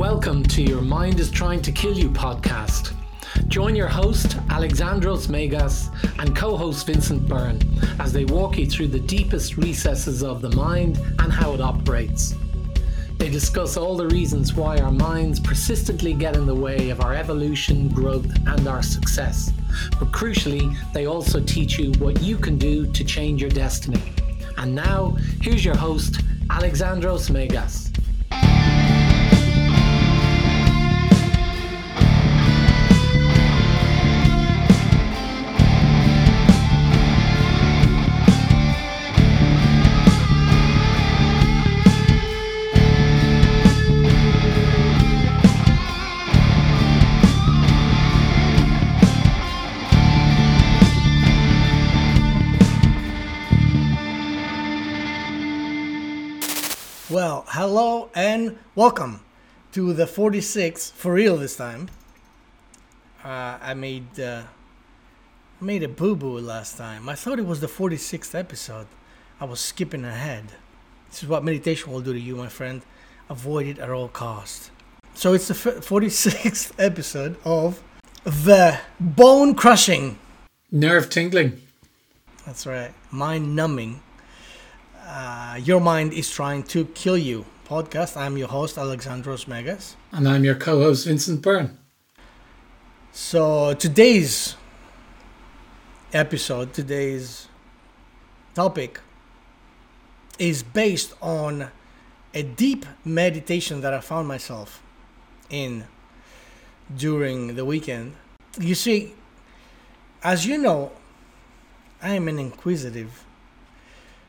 welcome to your Mind is Trying to Kill You podcast. Join your host, Alexandros Megas, and co host Vincent Byrne as they walk you through the deepest recesses of the mind and how it operates. They discuss all the reasons why our minds persistently get in the way of our evolution, growth, and our success. But crucially, they also teach you what you can do to change your destiny. And now, here's your host, Alexandros Megas. Hello and welcome to the 46th for real this time. Uh, I made uh, made a boo boo last time. I thought it was the 46th episode. I was skipping ahead. This is what meditation will do to you, my friend. Avoid it at all costs. So it's the 46th episode of the bone crushing. Nerve tingling. That's right. Mind numbing uh, Your Mind is Trying to Kill You podcast. I'm your host, Alexandros Megas. And I'm your co host, Vincent Byrne. So, today's episode, today's topic is based on a deep meditation that I found myself in during the weekend. You see, as you know, I am an inquisitive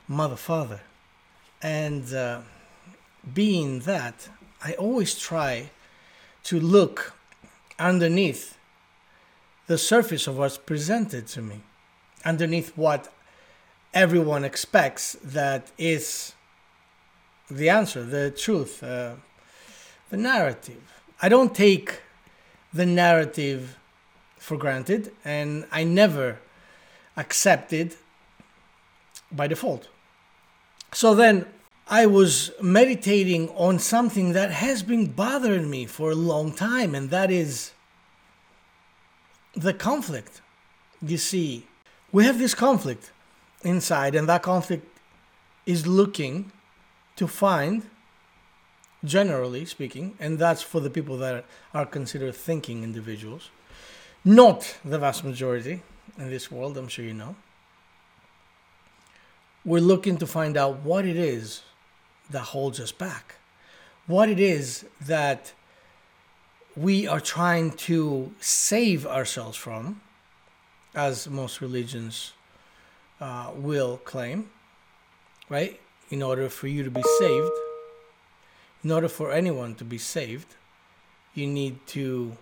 mother father and uh, being that i always try to look underneath the surface of what's presented to me underneath what everyone expects that is the answer the truth uh, the narrative. I don't take the narrative for granted and i never accept it by default so then I was meditating on something that has been bothering me for a long time, and that is the conflict. You see, we have this conflict inside, and that conflict is looking to find, generally speaking, and that's for the people that are considered thinking individuals, not the vast majority in this world, I'm sure you know we're looking to find out what it is that holds us back, what it is that we are trying to save ourselves from, as most religions uh, will claim, right? In order for you to be saved, in order for anyone to be saved, you need to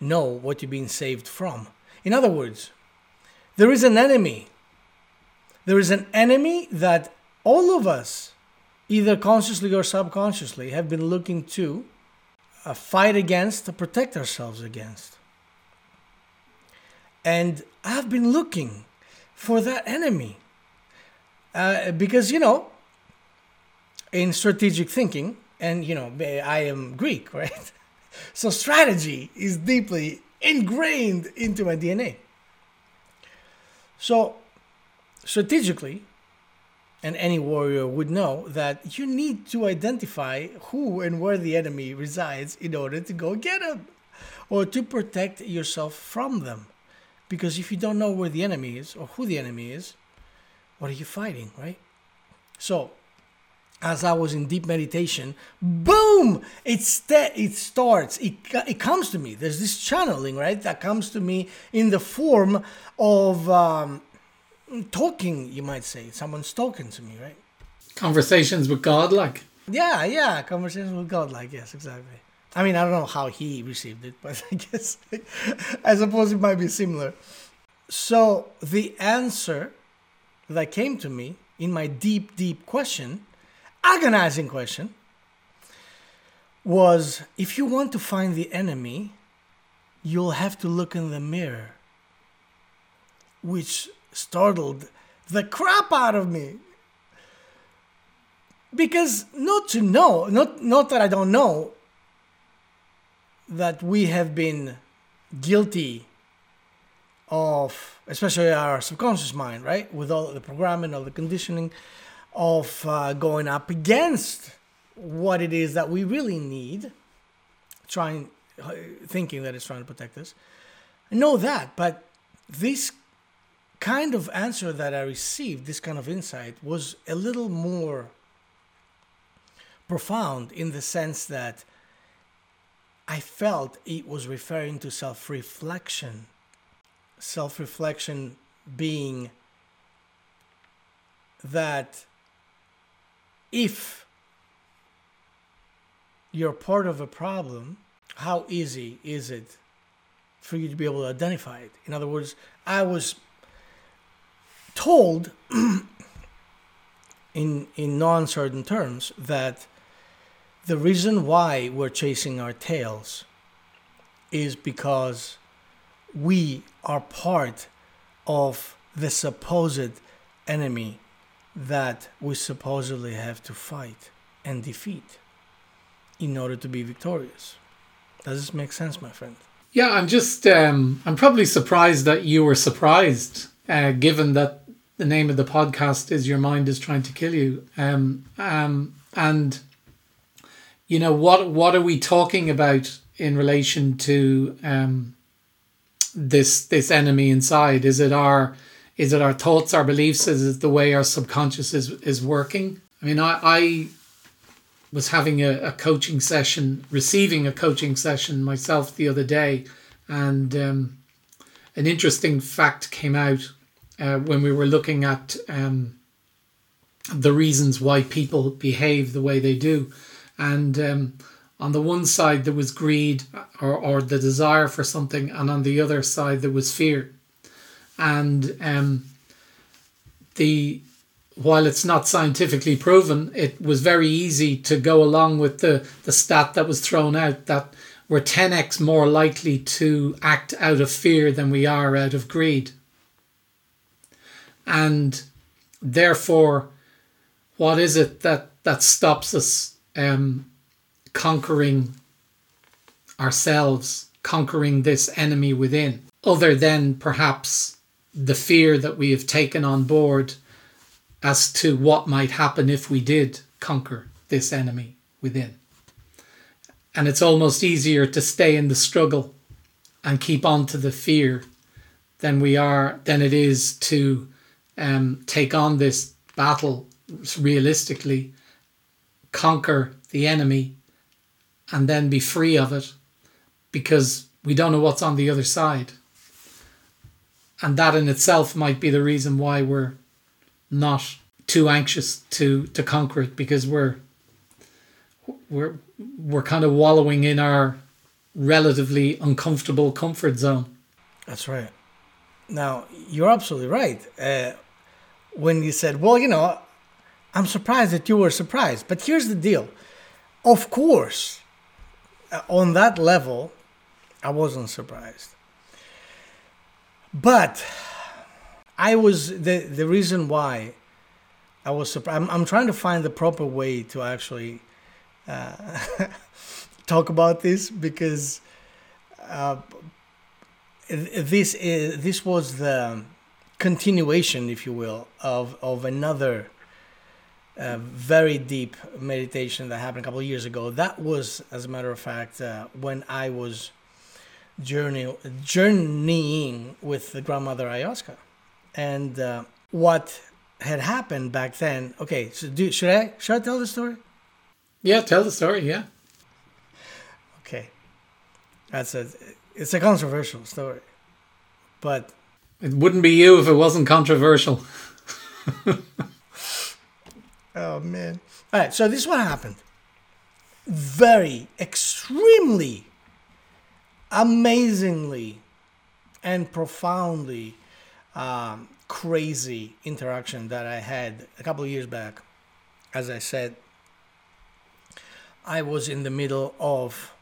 know what you're being saved from. In other words, there is an enemy there is an enemy that all of us, either consciously or subconsciously, have been looking to uh, fight against, to protect ourselves against. And I've been looking for that enemy. Uh, because, you know, in strategic thinking, and, you know, I am Greek, right? so strategy is deeply ingrained into my DNA. So strategically, and any warrior would know that you need to identify who and where the enemy resides in order to go get them or to protect yourself from them. Because if you don't know where the enemy is or who the enemy is, what are you fighting, right? So, as I was in deep meditation, boom! It, st- it starts, it, it comes to me. There's this channeling, right? That comes to me in the form of um, Mm, talking, you might say. Someone's talking to me, right? Conversations with God, like. Yeah, yeah, conversations with God, like yes, exactly. I mean, I don't know how he received it, but I guess I suppose it might be similar. So the answer that came to me in my deep, deep question, agonizing question, was if you want to find the enemy, you'll have to look in the mirror, which startled the crap out of me. Because not to know, not not that I don't know that we have been guilty of, especially our subconscious mind, right? With all the programming, all the conditioning, of uh, going up against what it is that we really need, trying, uh, thinking that it's trying to protect us. I know that, but this kind of answer that I received, this kind of insight, was a little more profound in the sense that I felt it was referring to self reflection. Self reflection being that if you're part of a problem, how easy is it for you to be able to identify it? In other words, I was told in in non-certain terms that the reason why we're chasing our tails is because we are part of the supposed enemy that we supposedly have to fight and defeat in order to be victorious. Does this make sense, my friend? Yeah, I'm just, um, I'm probably surprised that you were surprised, uh, given that the name of the podcast is Your Mind is Trying to Kill You. Um, um, and, you know, what, what are we talking about in relation to um, this, this enemy inside? Is it our, is it our thoughts, our beliefs? Is it the way our subconscious is, is working? I mean, I, I was having a, a coaching session, receiving a coaching session myself the other day, and um, an interesting fact came out uh, when we were looking at um, the reasons why people behave the way they do. And um, on the one side, there was greed or, or the desire for something, and on the other side, there was fear and um, the while it's not scientifically proven, it was very easy to go along with the, the stat that was thrown out that we're 10x more likely to act out of fear than we are out of greed. And therefore, what is it that, that stops us um, conquering ourselves, conquering this enemy within, other than perhaps the fear that we have taken on board as to what might happen if we did conquer this enemy within. And it's almost easier to stay in the struggle and keep on to the fear than we are than it is to um, take on this battle realistically, conquer the enemy, and then be free of it because we don't know what's on the other side and that in itself might be the reason why we're not too anxious to to conquer it because we're we're we're kind of wallowing in our relatively uncomfortable comfort zone. That's right. Now you're absolutely right. Uh, when you said, "Well, you know, I'm surprised that you were surprised," but here's the deal. Of course, uh, on that level, I wasn't surprised but I was the the reason why I was surprised. I'm, I'm trying to find the proper way to actually uh, talk about this because uh, this is this was the continuation, if you will, of of another uh, very deep meditation that happened a couple of years ago. That was, as a matter of fact, uh, when I was journey journeying with the grandmother ayahuasca, and uh, what had happened back then. Okay, so do should I should I tell the story? Yeah, tell the story. Yeah. Okay, that's a it's a controversial story, but it wouldn't be you if it wasn't controversial. oh man! All right, so this is what happened. Very extremely amazingly and profoundly um, crazy interaction that I had a couple of years back. As I said, I was in the middle of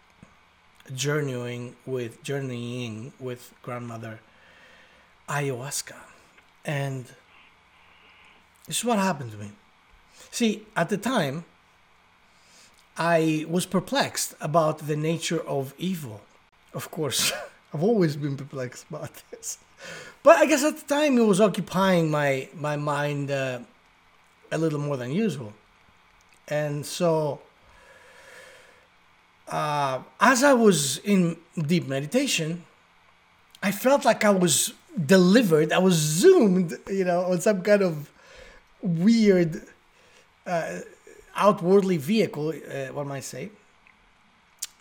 journeying with journeying with grandmother ayahuasca, and this is what happened to me. See, at the time, I was perplexed about the nature of evil. Of course, I've always been perplexed about this. But I guess at the time it was occupying my, my mind uh, a little more than usual. And so, uh, as I was in deep meditation, I felt like I was delivered, I was zoomed, you know, on some kind of weird, uh, outwardly vehicle, uh, what might I say,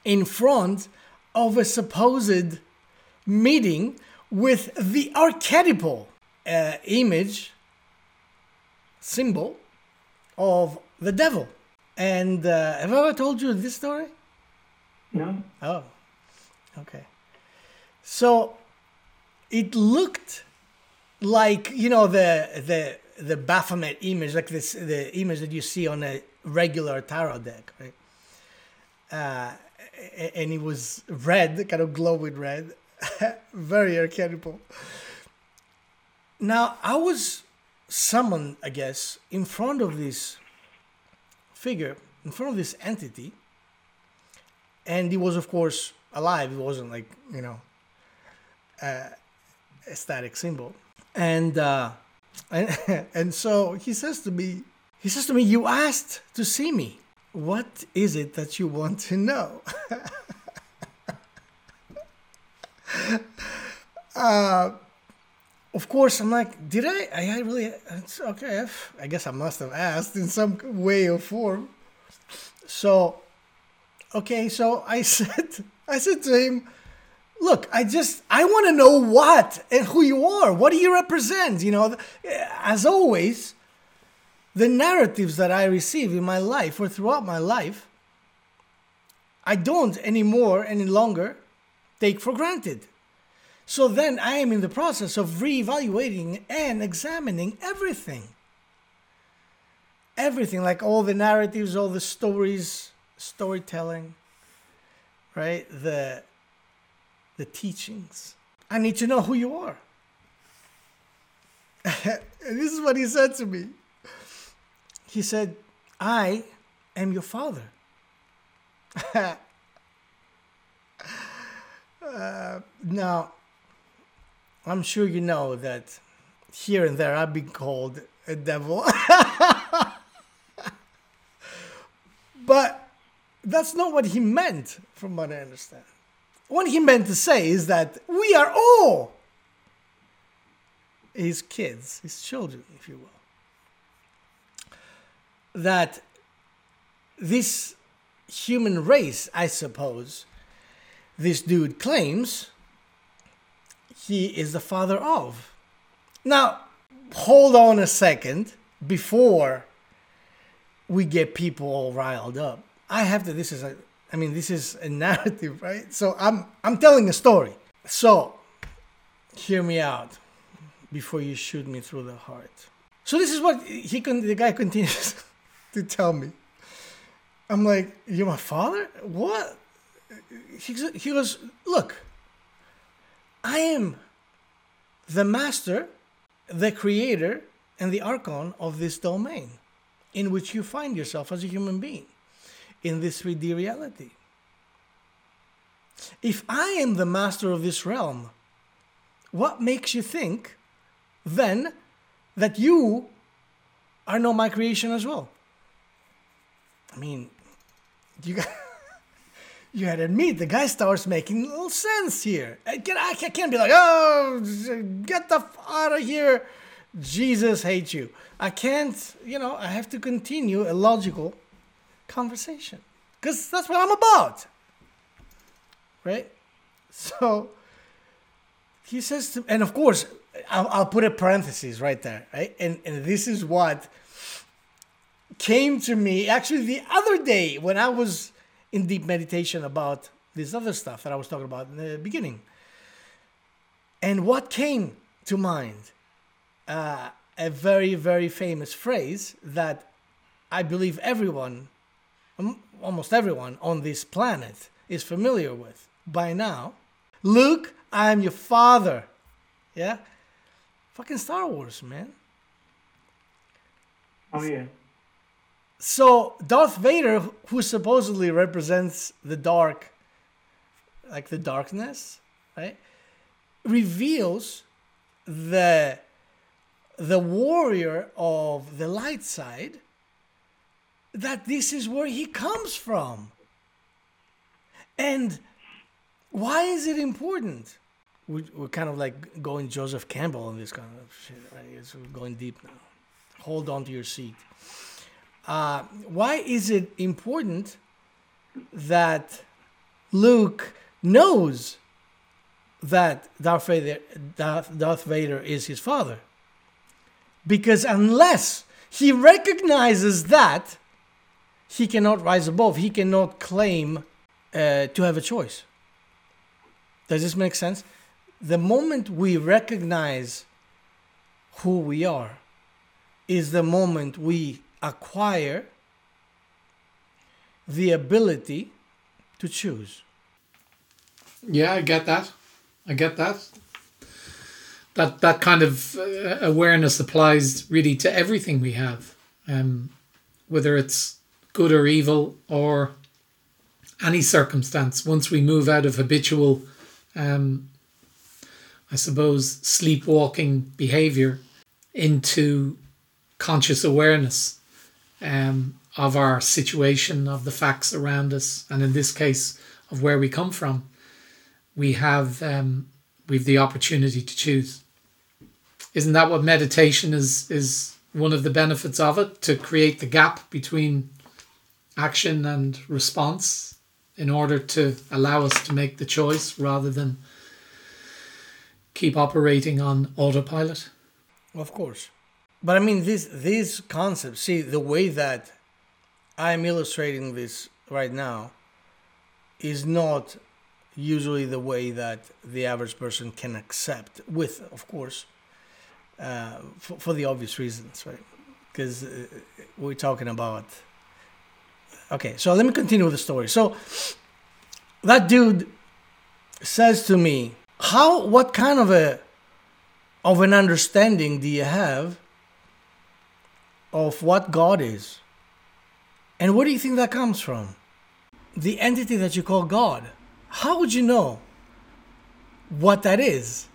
in front of a supposed meeting with the archetypal uh, image, symbol of the devil. And uh, have I ever told you this story? No. Oh, okay. So it looked like you know the the the Baphomet image, like this the image that you see on a regular tarot deck, right? Uh, and it was red, kind of glowing red, very archetypal. Now I was summoned, I guess, in front of this figure, in front of this entity, and he was, of course, alive. It wasn't like you know, uh, static symbol, and uh, and and so he says to me, he says to me, "You asked to see me. What is it that you want to know?" uh, of course, I'm like, did I? I, really? It's okay. I guess I must have asked in some way or form. So, okay. So I said, I said to him, "Look, I just, I want to know what and who you are. What do you represent? You know, as always, the narratives that I receive in my life or throughout my life, I don't anymore any longer take for granted." So then I am in the process of reevaluating and examining everything. Everything, like all the narratives, all the stories, storytelling, right? The the teachings. I need to know who you are. this is what he said to me. He said, I am your father. uh, now, I'm sure you know that here and there I've been called a devil. but that's not what he meant, from what I understand. What he meant to say is that we are all his kids, his children, if you will. That this human race, I suppose, this dude claims he is the father of. Now, hold on a second before we get people all riled up. I have to this is a I mean this is a narrative, right? So I'm I'm telling a story. So hear me out before you shoot me through the heart. So this is what he can the guy continues to tell me. I'm like, you're my father? What? He, he goes, look, I am the master, the creator, and the archon of this domain in which you find yourself as a human being in this 3D reality. If I am the master of this realm, what makes you think then that you are not my creation as well? I mean, you got. you had to admit the guy starts making little sense here. I can't, I can't be like, oh, get the f- out of here. Jesus hates you. I can't, you know, I have to continue a logical conversation because that's what I'm about. Right? So he says to, and of course, I'll, I'll put a parenthesis right there, right? And, and this is what came to me actually the other day when I was in deep meditation about this other stuff that I was talking about in the beginning. And what came to mind? Uh, a very, very famous phrase that I believe everyone, almost everyone on this planet, is familiar with by now. Luke, I am your father. Yeah? Fucking Star Wars, man. Oh, yeah. So Darth Vader, who supposedly represents the dark, like the darkness, right, reveals the the warrior of the light side that this is where he comes from. And why is it important? We, we're kind of like going Joseph Campbell on this kind of shit, going deep now. Hold on to your seat. Uh, why is it important that Luke knows that Darth Vader, Darth Vader is his father? Because unless he recognizes that, he cannot rise above. He cannot claim uh, to have a choice. Does this make sense? The moment we recognize who we are is the moment we acquire the ability to choose. Yeah, I get that. I get that. That that kind of uh, awareness applies really to everything we have, um, whether it's good or evil or any circumstance. Once we move out of habitual, um, I suppose, sleepwalking behavior into conscious awareness um, of our situation, of the facts around us, and in this case, of where we come from, we have um, we've the opportunity to choose. Isn't that what meditation is? Is one of the benefits of it to create the gap between action and response in order to allow us to make the choice rather than keep operating on autopilot? Of course. But I mean, this these concepts. See, the way that I'm illustrating this right now is not usually the way that the average person can accept. With, of course, uh, for, for the obvious reasons, right? Because uh, we're talking about. Okay, so let me continue with the story. So that dude says to me, "How? What kind of a of an understanding do you have of what God is. And where do you think that comes from? The entity that you call God. How would you know what that is?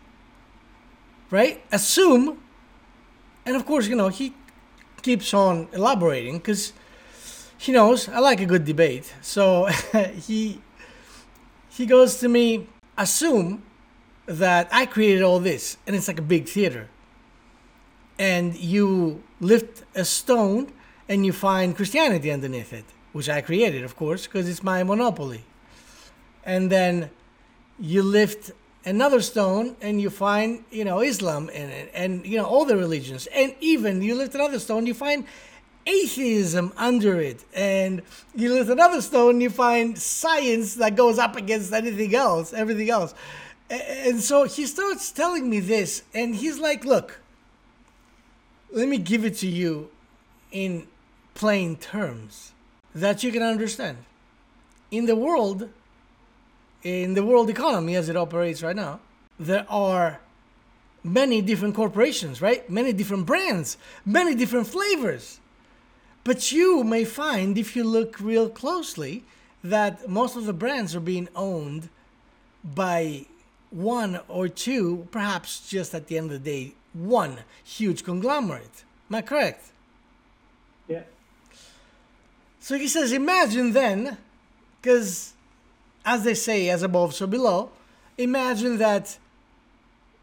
Right? Assume, and of course, you know, he keeps on elaborating because he knows I like a good debate. So he he goes to me, assume that I created all this and it's like a big theater and you lift a stone and you find Christianity underneath it, which I created, of course, because it's my monopoly. And then you lift another stone and you find, you know, Islam in it, and you know all the religions, and even you lift another stone, you find atheism under it, and you lift another stone, you find science that goes up against anything else, everything else. And so he starts telling me this, and he's like, "Look." let me give it to you in plain terms that you can understand. In the world, in the world economy as it operates right now, there are many different corporations, right? Many different brands, many different flavors. But you may find, if you look real closely, that most of the brands are being owned by one or two, perhaps just at the end of the day, one huge conglomerate. Am I correct? Yeah. So he says, imagine then, because as they say, as above, so below, imagine that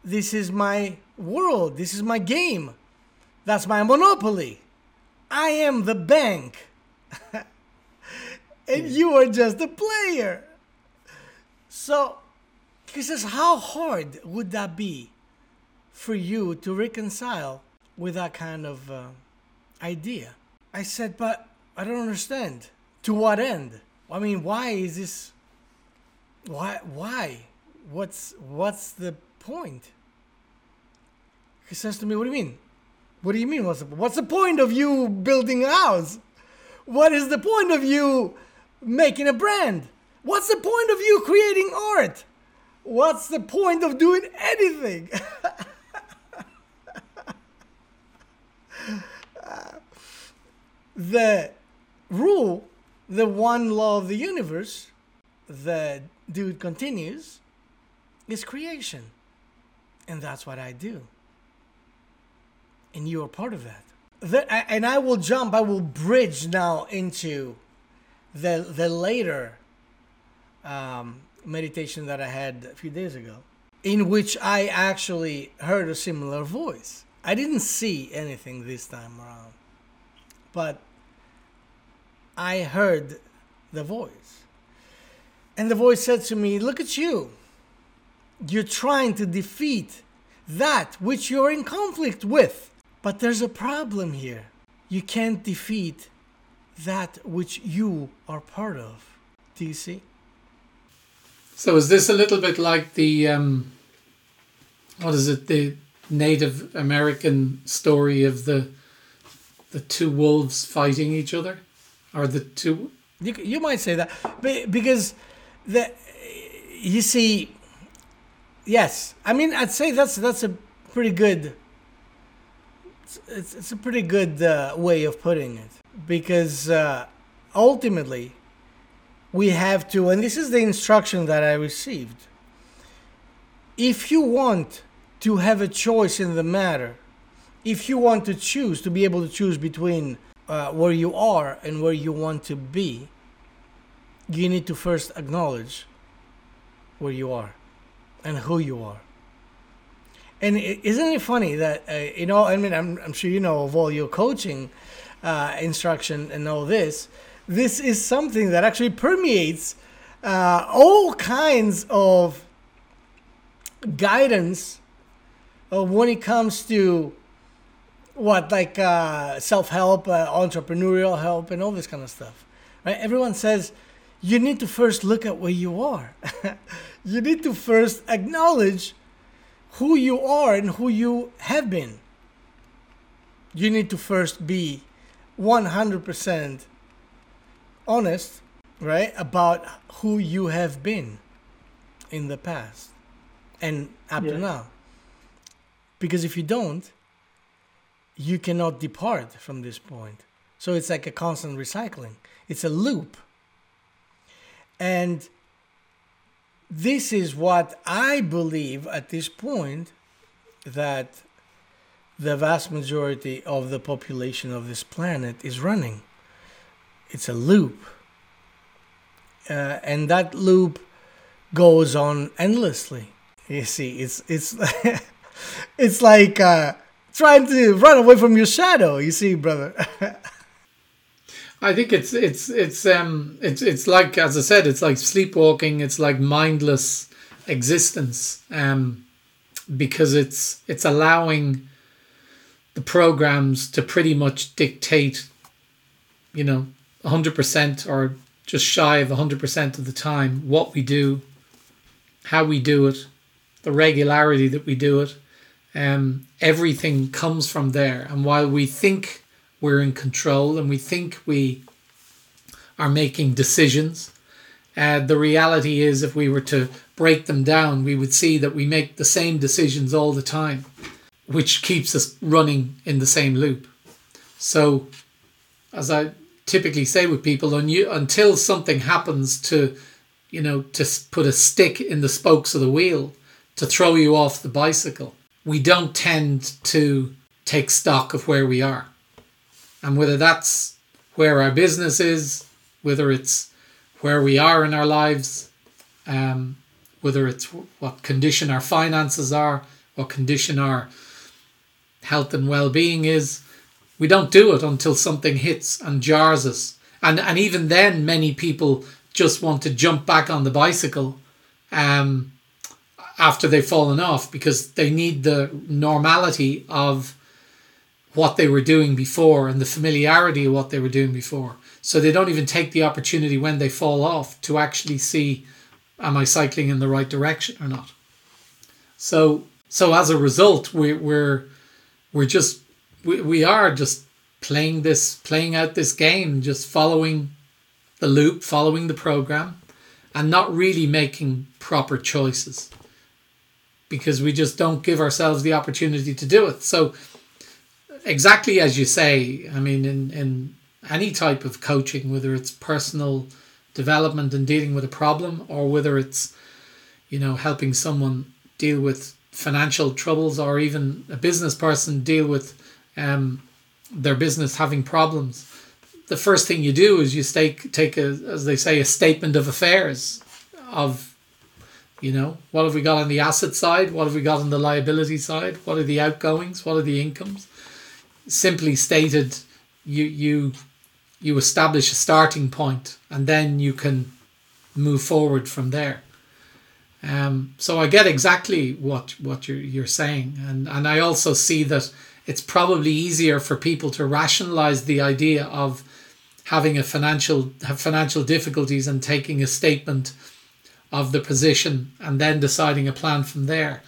this is my world, this is my game, that's my monopoly. I am the bank, and you are just a player. So he says, how hard would that be for you to reconcile with that kind of uh, idea. I said, but I don't understand. To what end? I mean, why is this? Why? Why? What's what's the point? He says to me, "What do you mean? What do you mean? What's the, what's the point of you building a house? What is the point of you making a brand? What's the point of you creating art? What's the point of doing anything?" the rule, the one law of the universe, the dude continues, is creation. And that's what I do. And you are part of that. The, and I will jump, I will bridge now into the, the later um, meditation that I had a few days ago, in which I actually heard a similar voice. I didn't see anything this time around, but I heard the voice. And the voice said to me, Look at you. You're trying to defeat that which you're in conflict with. But there's a problem here. You can't defeat that which you are part of. Do you see? So is this a little bit like the um, what is it the Native American story of the the two wolves fighting each other, or the two? You, you might say that because the you see, yes, I mean I'd say that's that's a pretty good. It's, it's a pretty good uh, way of putting it because uh, ultimately we have to, and this is the instruction that I received. If you want to have a choice in the matter, if you want to choose, to be able to choose between uh, where you are and where you want to be, you need to first acknowledge where you are and who you are. And isn't it funny that, uh, you know, I mean, I'm, I'm sure you know of all your coaching uh, instruction and all this, this is something that actually permeates uh, all kinds of guidance uh, when it comes to what like uh, self-help uh, entrepreneurial help and all this kind of stuff right? Everyone says you need to first look at where you are. You need to first acknowledge who you are and who you have been you need to first be 100% honest, right, about who you have been in the past and up yeah. to now. Because if you don't, you cannot depart from this point. So it's like a constant recycling, it's a loop. And this is what I believe at this point that the vast majority of the population of this planet is running it's a loop. Uh, and that loop goes on endlessly. You see, it's it's it's like uh, trying to run away from your shadow. You see, brother. I think it's it's it's um it's it's like as I said, it's like sleepwalking. It's like mindless existence. Um, because it's it's allowing the programs to pretty much dictate, you know, 100% or just shy of 100% of the time what we do, how we do it, the regularity that we do it. Um, everything comes from there. And while we think we're in control and we think we are making decisions, uh, the reality is if we were to break them down, we would see that we make the same decisions all the time, which keeps us running in the same loop. So, as I typically say with people until something happens to you know to put a stick in the spokes of the wheel to throw you off the bicycle we don't tend to take stock of where we are and whether that's where our business is whether it's where we are in our lives um, whether it's what condition our finances are what condition our health and well-being is we don't do it until something hits and jars us. And and even then many people just want to jump back on the bicycle um, after they've fallen off because they need the normality of what they were doing before and the familiarity of what they were doing before. So they don't even take the opportunity when they fall off to actually see am I cycling in the right direction or not. So so as a result we we're we're just we, we are just playing this playing out this game just following the loop following the program and not really making proper choices because we just don't give ourselves the opportunity to do it so exactly as you say i mean in in any type of coaching, whether it's personal development and dealing with a problem, or whether it's, you know, helping someone deal with financial troubles, or even a business person deal with um, their business having problems. The first thing you do is you take take a, as they say, a statement of affairs of you know, what have we got on the asset side? What have we got on the liability side? What are the outgoings? What are the incomes? Simply stated, you you you establish a starting point and then you can move forward from there. Um, so I get exactly what what you're you're saying, and and I also see that it's probably easier for people to rationalize the idea of having a financial have financial difficulties and taking a statement of the position and then deciding a plan from there.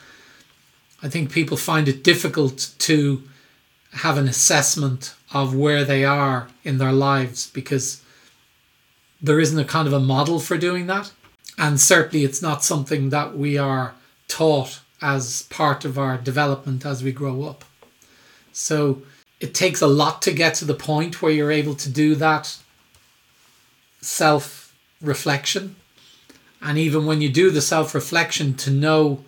I think people find it difficult to have an assessment of where they are in their lives because there isn't a kind of a model for doing that. And certainly it's not something that we are taught as part of our development as we grow up. So it takes a lot to get to the point where you're able to do that self reflection and even when you do the self reflection to know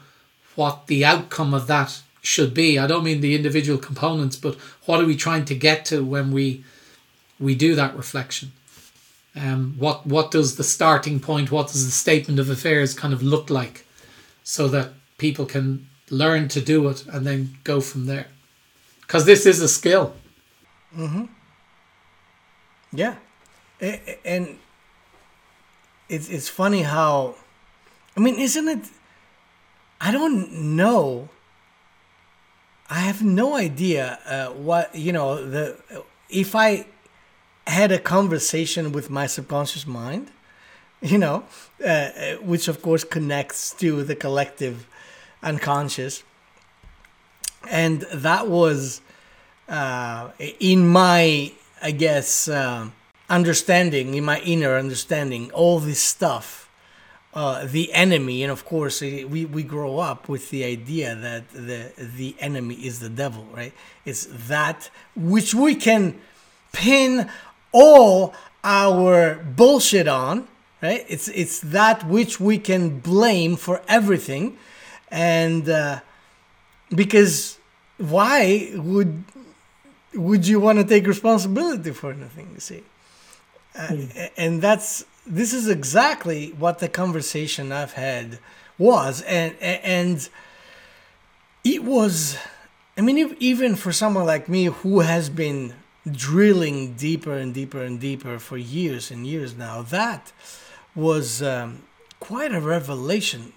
what the outcome of that should be. I don't mean the individual components, but what are we trying to get to when we we do that reflection? Um, what what does the starting point, what does the statement of affairs kind of look like, so that people can learn to do it and then go from there? Because this is a skill. Mm-hmm. Yeah, and it's it's funny how I mean, isn't it I don't know. Have no idea uh, what you know the if I had a conversation with my subconscious mind, you know, uh, uh which of course connects to the collective unconscious, and that was uh, in my I guess. Uh, understanding, in my inner understanding, all this stuff. Uh, the enemy, and of course, we, we grow up with the idea that the the enemy is the devil, right? It's that which we can pin all our bullshit on, right? It's it's that which we can blame for everything, and uh, because why would would you want to take responsibility for anything? You see. Uh, and that's this is exactly what the conversation I've had was, and and it was. I mean, even for someone like me who has been drilling deeper and deeper and deeper for years and years now, that was um, quite a revelation.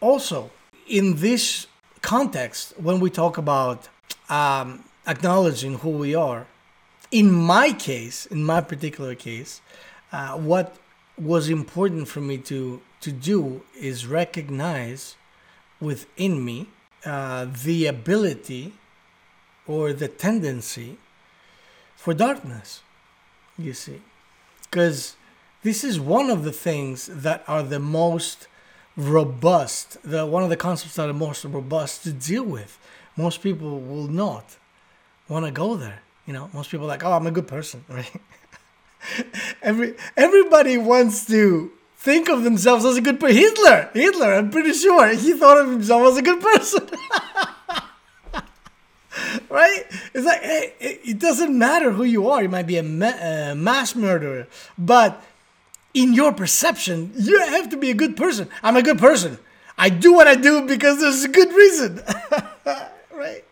Also, in this context, when we talk about um, acknowledging who we are, in my case, in my particular case, uh, what was important for me to to do is recognize within me uh, the ability or the tendency for darkness. You see, because this is one of the things that are the most robust. The one of the concepts that are most robust to deal with. Most people will not want to go there. You know, most people are like, oh, I'm a good person, right? Every everybody wants to think of themselves as a good person. Hitler, Hitler, I'm pretty sure he thought of himself as a good person. right? It's like hey, it doesn't matter who you are. You might be a ma- mass murderer, but in your perception, you have to be a good person. I'm a good person. I do what I do because there's a good reason. right?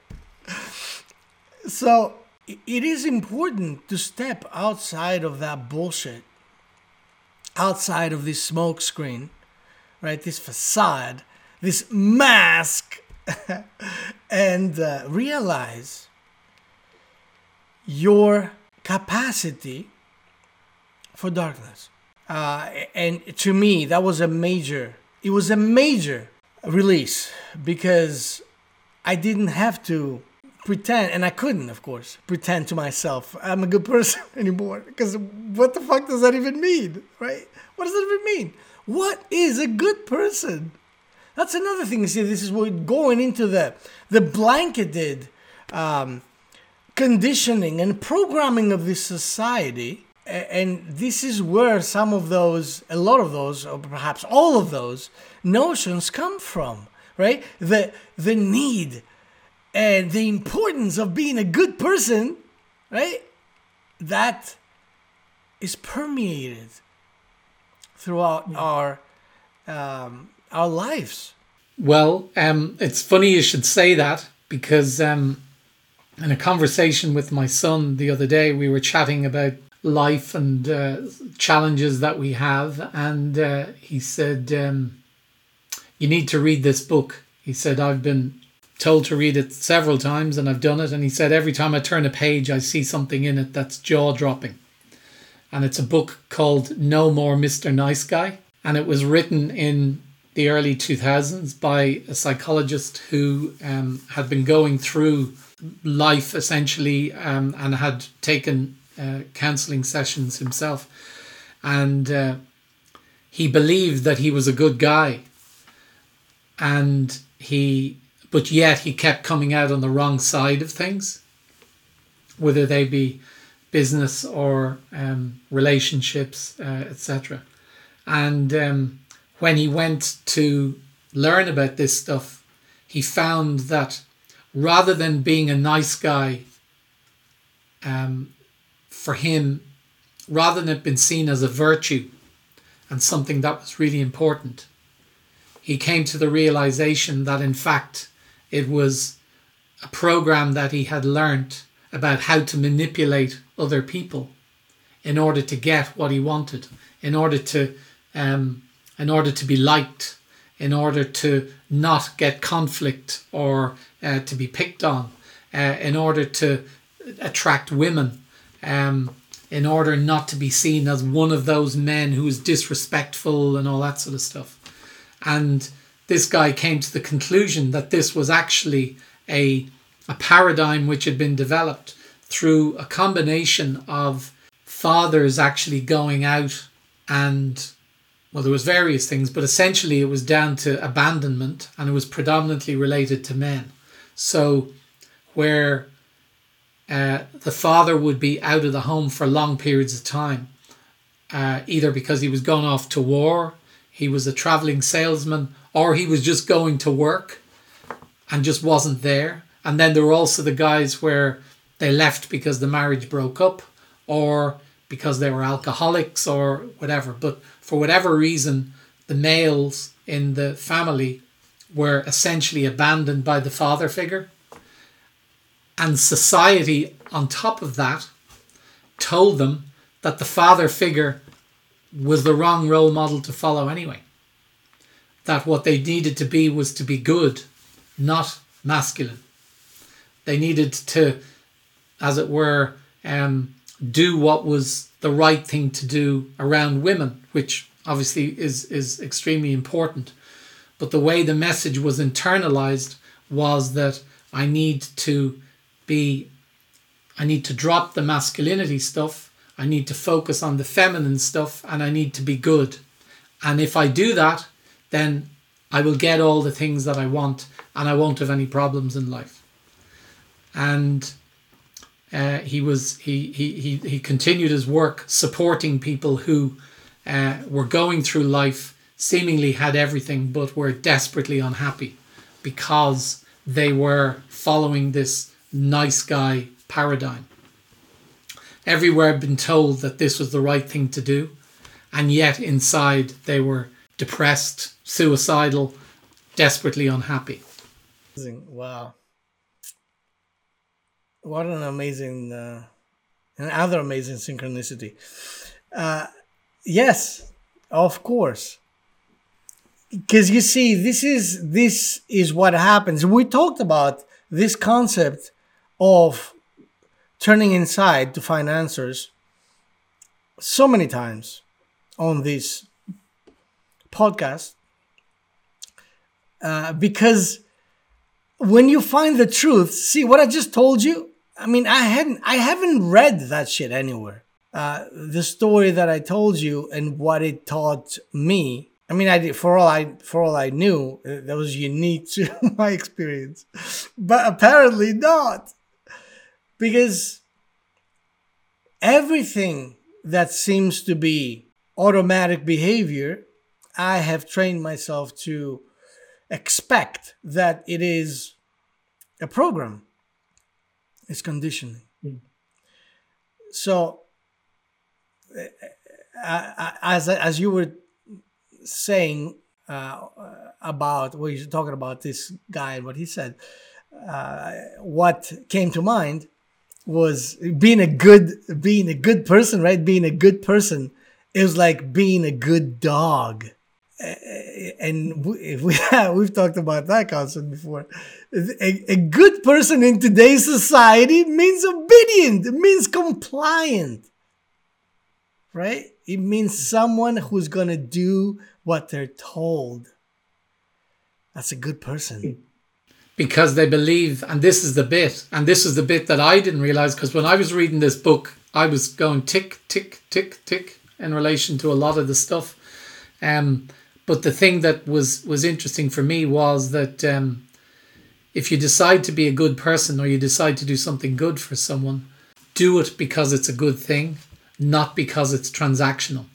So it is important to step outside of that bullshit, outside of this smoke screen, right? This facade, this mask, and uh, realize your capacity for darkness. Uh, and to me, that was a major, it was a major release because I didn't have to pretend, and I couldn't, of course, pretend to myself I'm a good person anymore. Because what the fuck does that even mean, right? What does that even mean? What is a good person? That's another thing. See, this is what going into the the blanketed um, conditioning and programming of this society. And this is where some of those, a lot of those, or perhaps all of those notions come from, right? The, the need and the importance of being a good person, right? That is permeated throughout yeah. our um, our lives. Well, um, it's funny you should say that because um, in a conversation with my son the other day, we were chatting about life and uh, challenges that we have, and uh, he said, um, "You need to read this book." He said, "I've been told to read it several times, and I've done it." And he said, "Every time I turn a page, I see something in it that's jaw dropping." And it's a book called No More Mr. Nice Guy, and it was written in the early 2000s by a psychologist who um, had been going through life essentially um, and had taken uh, counseling sessions himself. And uh, he believed that he was a good guy. And he, but yet he kept coming out on the wrong side of things, whether they be business or um, relationships, uh, etc. And um, when he went to learn about this stuff, he found that rather than being a nice guy, um, for him, rather than it being seen as a virtue and something that was really important, he came to the realization that in fact it was a program that he had learnt about how to manipulate other people in order to get what he wanted, in order to um, in order to be liked, in order to not get conflict or uh, to be picked on, uh, in order to attract women, um, in order not to be seen as one of those men who is disrespectful and all that sort of stuff. And this guy came to the conclusion that this was actually a, a paradigm which had been developed through a combination of fathers actually going out and well, there was various things, but essentially it was down to abandonment, and it was predominantly related to men. So, where uh, the father would be out of the home for long periods of time, uh, either because he was gone off to war, he was a traveling salesman, or he was just going to work and just wasn't there. And then there were also the guys where they left because the marriage broke up, or because they were alcoholics or whatever. But for whatever reason, the males in the family were essentially abandoned by the father figure. And society, on top of that, told them that the father figure was the wrong role model to follow anyway. That what they needed to be was to be good, not masculine. They needed to, as it were, um, do what was the right thing to do around women, which obviously is, is extremely important. But the way the message was internalized was that I need to be, I need to drop the masculinity stuff, I need to focus on the feminine stuff, and I need to be good. And if I do that, then I will get all the things that I want and I won't have any problems in life. And uh, he was he, he he he continued his work supporting people who uh, were going through life seemingly had everything but were desperately unhappy because they were following this nice guy paradigm. Everywhere been told that this was the right thing to do, and yet inside they were depressed, suicidal, desperately unhappy. Wow. What an amazing uh, another amazing synchronicity. Uh, yes of course. Because you see this is this is what happens. We talked about this concept of turning inside to find answers so many times on this podcast uh, because when you find the truth see what i just told you I mean, I hadn't, I haven't read that shit anywhere. Uh, the story that I told you and what it taught me. I mean, I did for all I for all I knew, uh, that was unique to my experience, but apparently not, because everything that seems to be automatic behavior, I have trained myself to expect that it is a program. It's conditioning. Mm. So, uh, as as you were saying uh, about what you're talking about this guy and what he said, uh, what came to mind was being a good being a good person, right? Being a good person was like being a good dog. And we, we have, we've talked about that concept before. A, a good person in today's society means obedient. It means compliant, right? It means someone who's gonna do what they're told. That's a good person because they believe, and this is the bit, and this is the bit that I didn't realize because when I was reading this book, I was going tick, tick, tick, tick in relation to a lot of the stuff. Um, but the thing that was was interesting for me was that um, if you decide to be a good person or you decide to do something good for someone, do it because it's a good thing, not because it's transactional.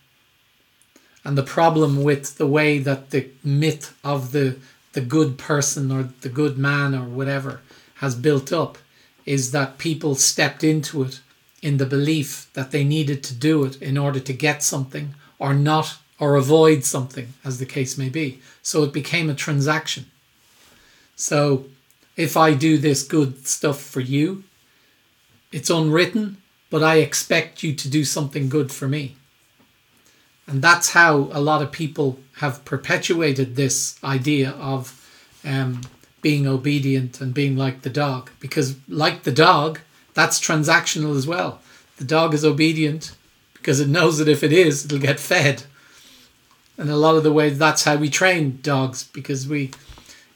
And the problem with the way that the myth of the the good person or the good man or whatever has built up is that people stepped into it in the belief that they needed to do it in order to get something or not or avoid something as the case may be so it became a transaction so if i do this good stuff for you it's unwritten but i expect you to do something good for me and that's how a lot of people have perpetuated this idea of um, being obedient and being like the dog. Because, like the dog, that's transactional as well. The dog is obedient because it knows that if it is, it'll get fed. And a lot of the ways that's how we train dogs because we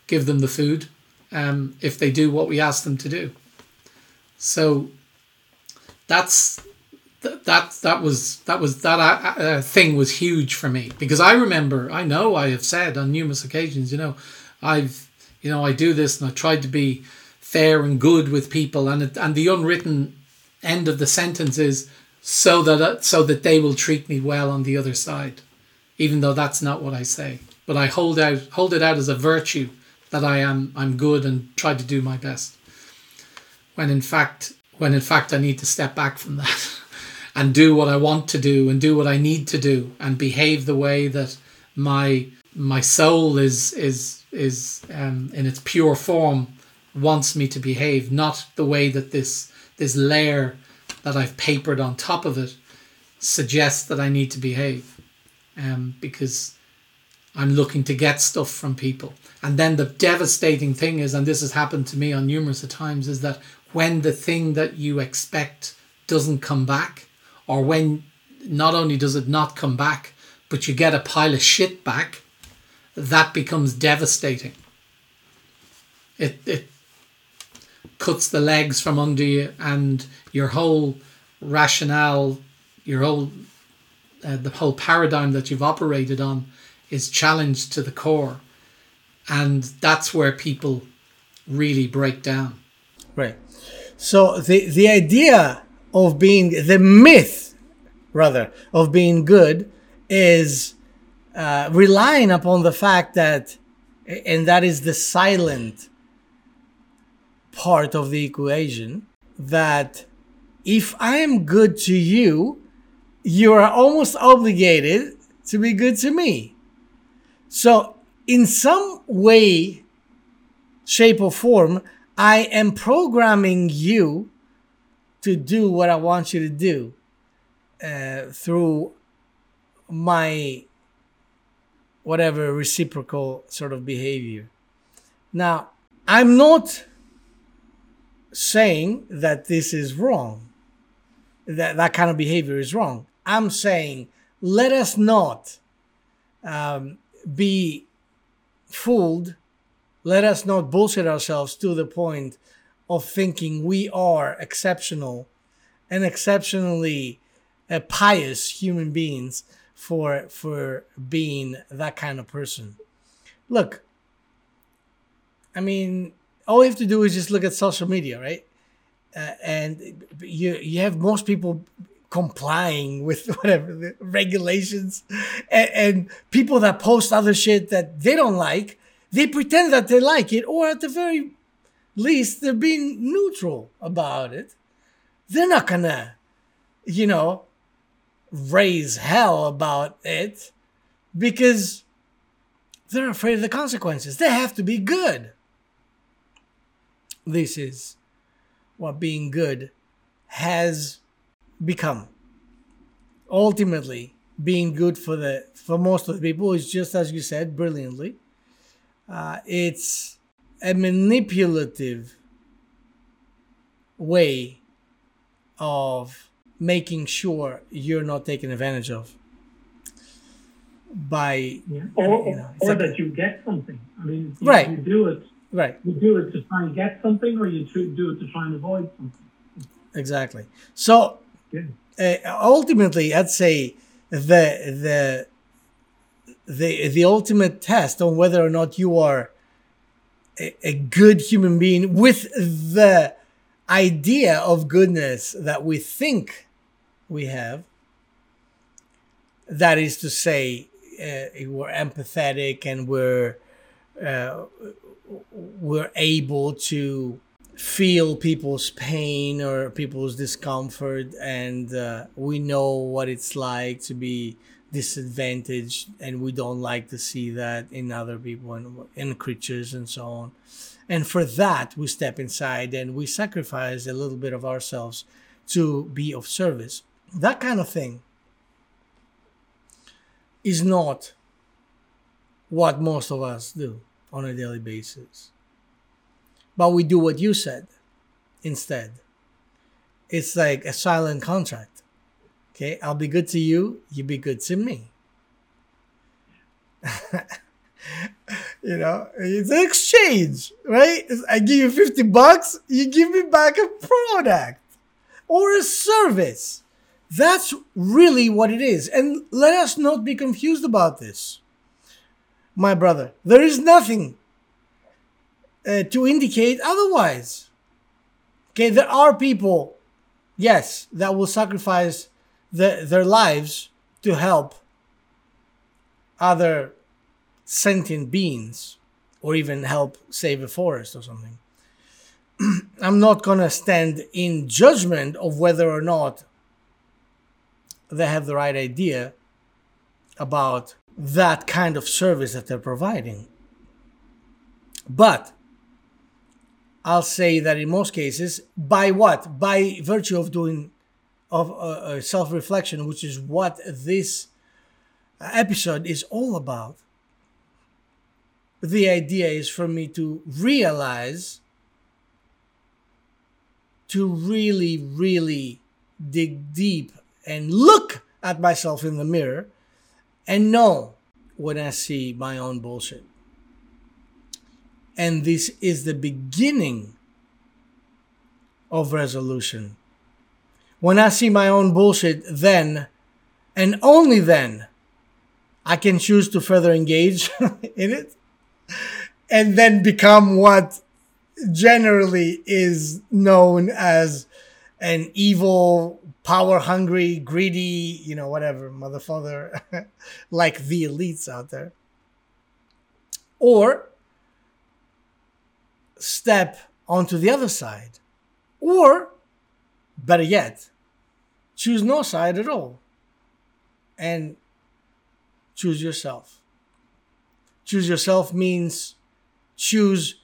give them the food um, if they do what we ask them to do. So that's that that was that was that uh, uh, thing was huge for me. Because I remember I know I have said on numerous occasions you know I've you know I do this and I tried to be fair and good with people. And it, and the unwritten end of the sentence is so that uh, so that they will treat me well on the other side even though that's not what I say. But I hold out hold it out as a virtue that I am I'm good and try to do my best. When in fact when in fact I need to step back from that and do what I want to do and do what I need to do and behave the way that my my soul is is is um, in its pure form wants me to behave, not the way that this this layer that I've papered on top of it suggests that I need to behave, um, because I'm looking to get stuff from people. And then the devastating thing is, and this has happened to me on numerous times, is that when the thing that you expect doesn't come back, or when not only does it not come back, but you get a pile of shit back, that becomes devastating. It, it cuts the legs from under you, and your whole rationale, your whole uh, the whole paradigm that you've operated on is challenged to the core, and that's where people really break down. Right. So the the idea of being the myth, rather, of being good is uh, relying upon the fact that, and that is the silent part of the equation, that if I am good to you, you are almost obligated to be good to me. So, in some way, shape, or form, I am programming you to do what I want you to do uh, through my whatever reciprocal sort of behavior. Now, I'm not saying that this is wrong, that that kind of behavior is wrong. I'm saying let us not um, be fooled. Let us not bullshit ourselves to the point of thinking we are exceptional and exceptionally uh, pious human beings for for being that kind of person. Look, I mean, all you have to do is just look at social media, right? uh, and you you have most people complying with whatever the regulations. And, and people that post other shit that they don't like they pretend that they like it or at the very least they're being neutral about it. They're not gonna you know raise hell about it because they're afraid of the consequences. They have to be good. This is what being good has become. Ultimately, being good for the for most of the people is just as you said brilliantly. Uh, it's a manipulative way of making sure you're not taken advantage of by yeah. or, you know, or like, that you get something. I mean, you, right. you do it right. You do it to try and get something, or you do it to try and avoid something. Exactly. So uh, ultimately, I'd say the the the the ultimate test on whether or not you are a, a good human being with the idea of goodness that we think we have. That is to say, uh, we're empathetic and we're uh, we're able to feel people's pain or people's discomfort and uh, we know what it's like to be disadvantaged and we don't like to see that in other people and in creatures and so on. And for that we step inside and we sacrifice a little bit of ourselves to be of service. That kind of thing is not what most of us do on a daily basis but we do what you said instead. It's like a silent contract. Okay, I'll be good to you, you be good to me. you know, it's an exchange, right? I give you 50 bucks, you give me back a product or a service. That's really what it is. And let us not be confused about this. My brother, there is nothing uh, to indicate otherwise. Okay, there are people, yes, that will sacrifice the, their lives to help other sentient beings or even help save a forest or something. I'm not going to stand in judgment of whether or not they have the right idea about that kind of service that they're providing. But I'll say that in most cases, by what? By virtue of doing of uh, uh self reflection, which is what this episode is all about. The idea is for me to realize, to really, really dig deep and look at myself in the mirror and know when I see my own bullshit. And this is the beginning of resolution. When I see my own bullshit, then and only then I can choose to further engage in it and then become what generally is known as an evil, power hungry, greedy, you know, whatever, motherfucker, like the elites out there. Or step onto the other side. Or, better yet, choose no side at all and choose yourself. Choose yourself means choose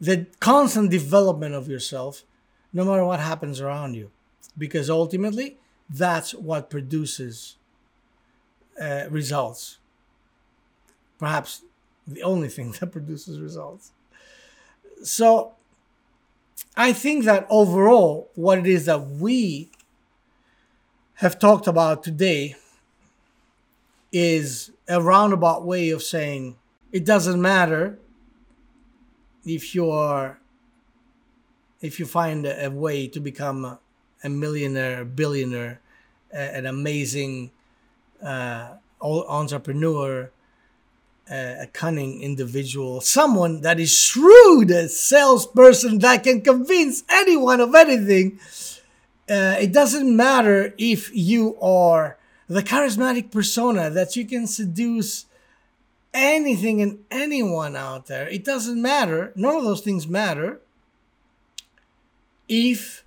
the constant development of yourself no matter what happens around you. Because ultimately, that's what produces uh, results. Perhaps the only thing that produces results. So I think that overall, what it is that we have talked about today is a roundabout way of saying it doesn't matter if you're if you find a, way to become a millionaire, billionaire, an amazing uh, entrepreneur, a, cunning individual, someone that is shrewd, a salesperson that can convince anyone of anything. Uh, it doesn't matter if you are the charismatic persona that you can seduce anything and anyone out there. It doesn't matter. None of those things matter if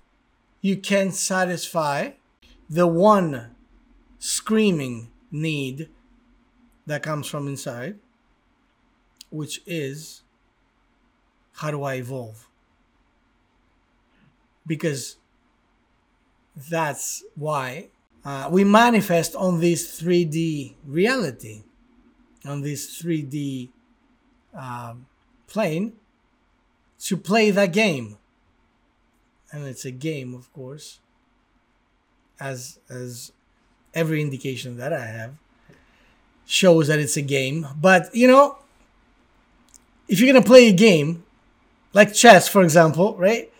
you can satisfy the one screaming need that comes from inside, which is how do I evolve? Because that's why uh, we manifest on this 3D reality, on this 3D um, plane to play that game. And it's a game, of course, as as every indication that I have shows that it's a game. But you know, if you're gonna play a game, like chess, for example, right?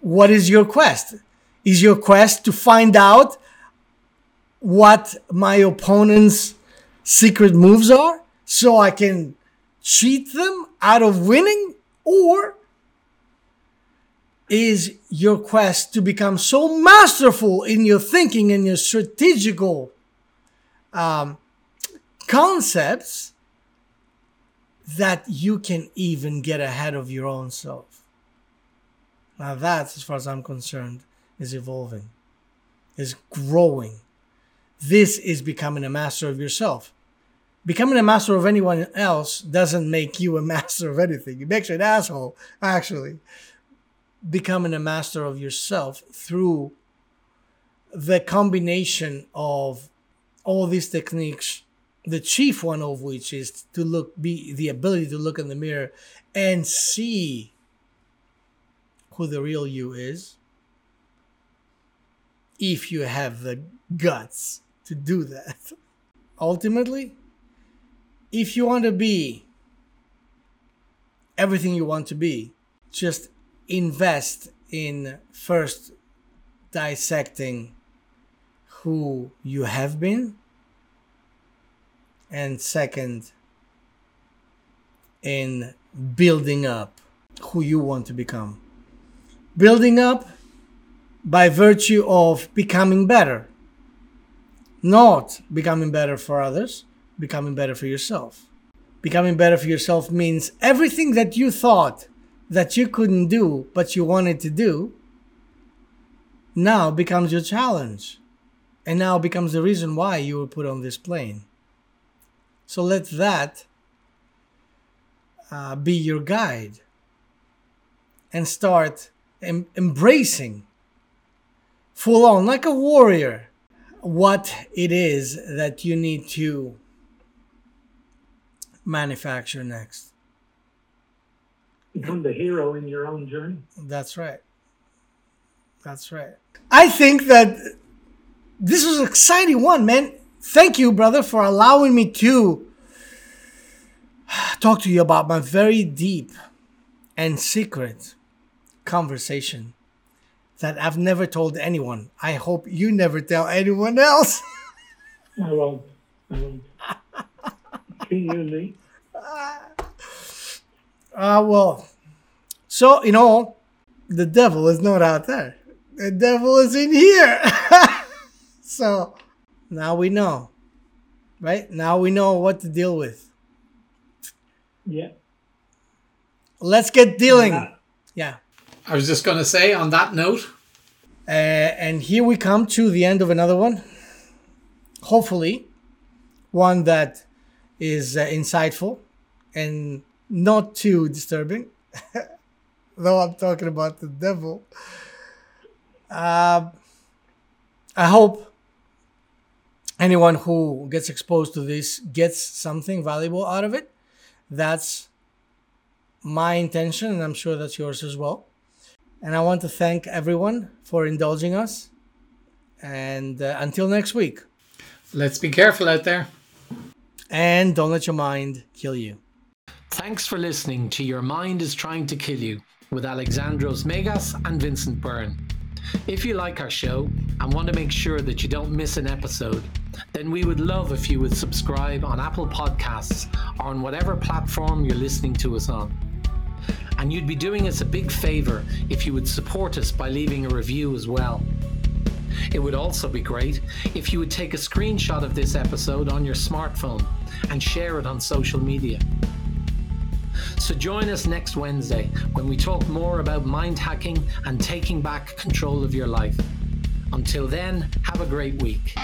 What is your quest? Is your quest to find out what my opponent's secret moves are so I can cheat them out of winning? Or is your quest to become so masterful in your thinking and your strategical um, concepts that you can even get ahead of your own self? Now, that, as far as I'm concerned, is evolving, is growing. This is becoming a master of yourself. Becoming a master of anyone else doesn't make you a master of anything. It makes you an asshole, actually. Becoming a master of yourself through the combination of all these techniques, the chief one of which is to look, be the ability to look in the mirror and see who the real you is if you have the guts to do that. Ultimately, if you want to be everything you want to be, just invest in first dissecting who you have been, and second, in building up who you want to become. Building up by virtue of becoming better. Not becoming better for others, becoming better for yourself. Becoming better for yourself means everything that you thought that you couldn't do but you wanted to do now becomes your challenge and now becomes the reason why you were put on this plane. So let that uh, be your guide and start em- embracing full on, like a warrior, what it is that you need to manufacture next. Become the hero in your own journey. That's right. That's right. I think that this was an exciting one, man. Thank you, brother, for allowing me to talk to you about my very deep and secret conversation that I've never told anyone. I hope you never tell anyone else. I won't. I won't. Between you and me. Uh, well, so, you know, the devil is not out there. The devil is in here. so now we know, right? Now we know what to deal with. Yeah. Let's get dealing. That- Yeah. I was just going to say on that note, Uh, and here we come to the end of another one. Hopefully, one that is uh, insightful and not too disturbing. Though I'm talking about the devil. Uh, I hope anyone who gets exposed to this gets something valuable out of it. That's my intention, and I'm sure that's yours as well. And I want to thank everyone for indulging us. And uh, until next week. let's be careful out there. And don't let your mind kill you. Thanks for listening to Your Mind is Trying to Kill You with Alexandros Megas and Vincent Byrne. If you like our show and want to make sure that you don't miss an episode, then we would love if you would subscribe on Apple Podcasts or on whatever platform you're listening to us on. And you'd be doing us a big favour if you would support us by leaving a review as well. It would also be great if you would take a screenshot of this episode on your smartphone and share it on social media. So join us next Wednesday when we talk more about mind hacking and taking back control of your life. Until then, have a great week.